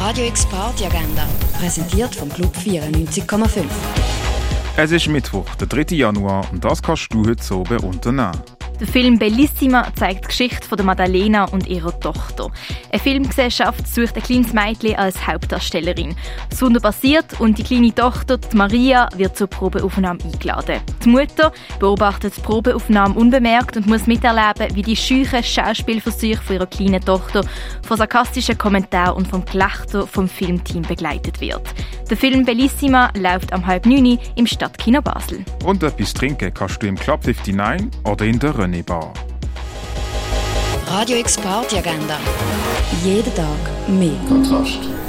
Radio X Party Agenda, präsentiert vom Club 94,5. Es ist Mittwoch, der 3. Januar, und das kannst du heute so unternehmen. Der Film Bellissima zeigt die Geschichte von der Madalena und ihrer Tochter. Eine Filmgesellschaft sucht ein kleines Mädchen als Hauptdarstellerin. Das Wunder passiert und die kleine Tochter, die Maria, wird zur Probeaufnahme eingeladen. Die Mutter beobachtet die Probeaufnahme unbemerkt und muss miterleben, wie die scheuchen Schauspielversuche von ihrer kleinen Tochter von sarkastischen Kommentaren und vom Gelächter vom Filmteam begleitet wird. Der Film Bellissima läuft am halb neun im Stadtkino Basel. Und etwas trinken kannst du im Club 59 oder in der René Bar. Radio X Party Agenda. Jeden Tag mehr. Kontrast.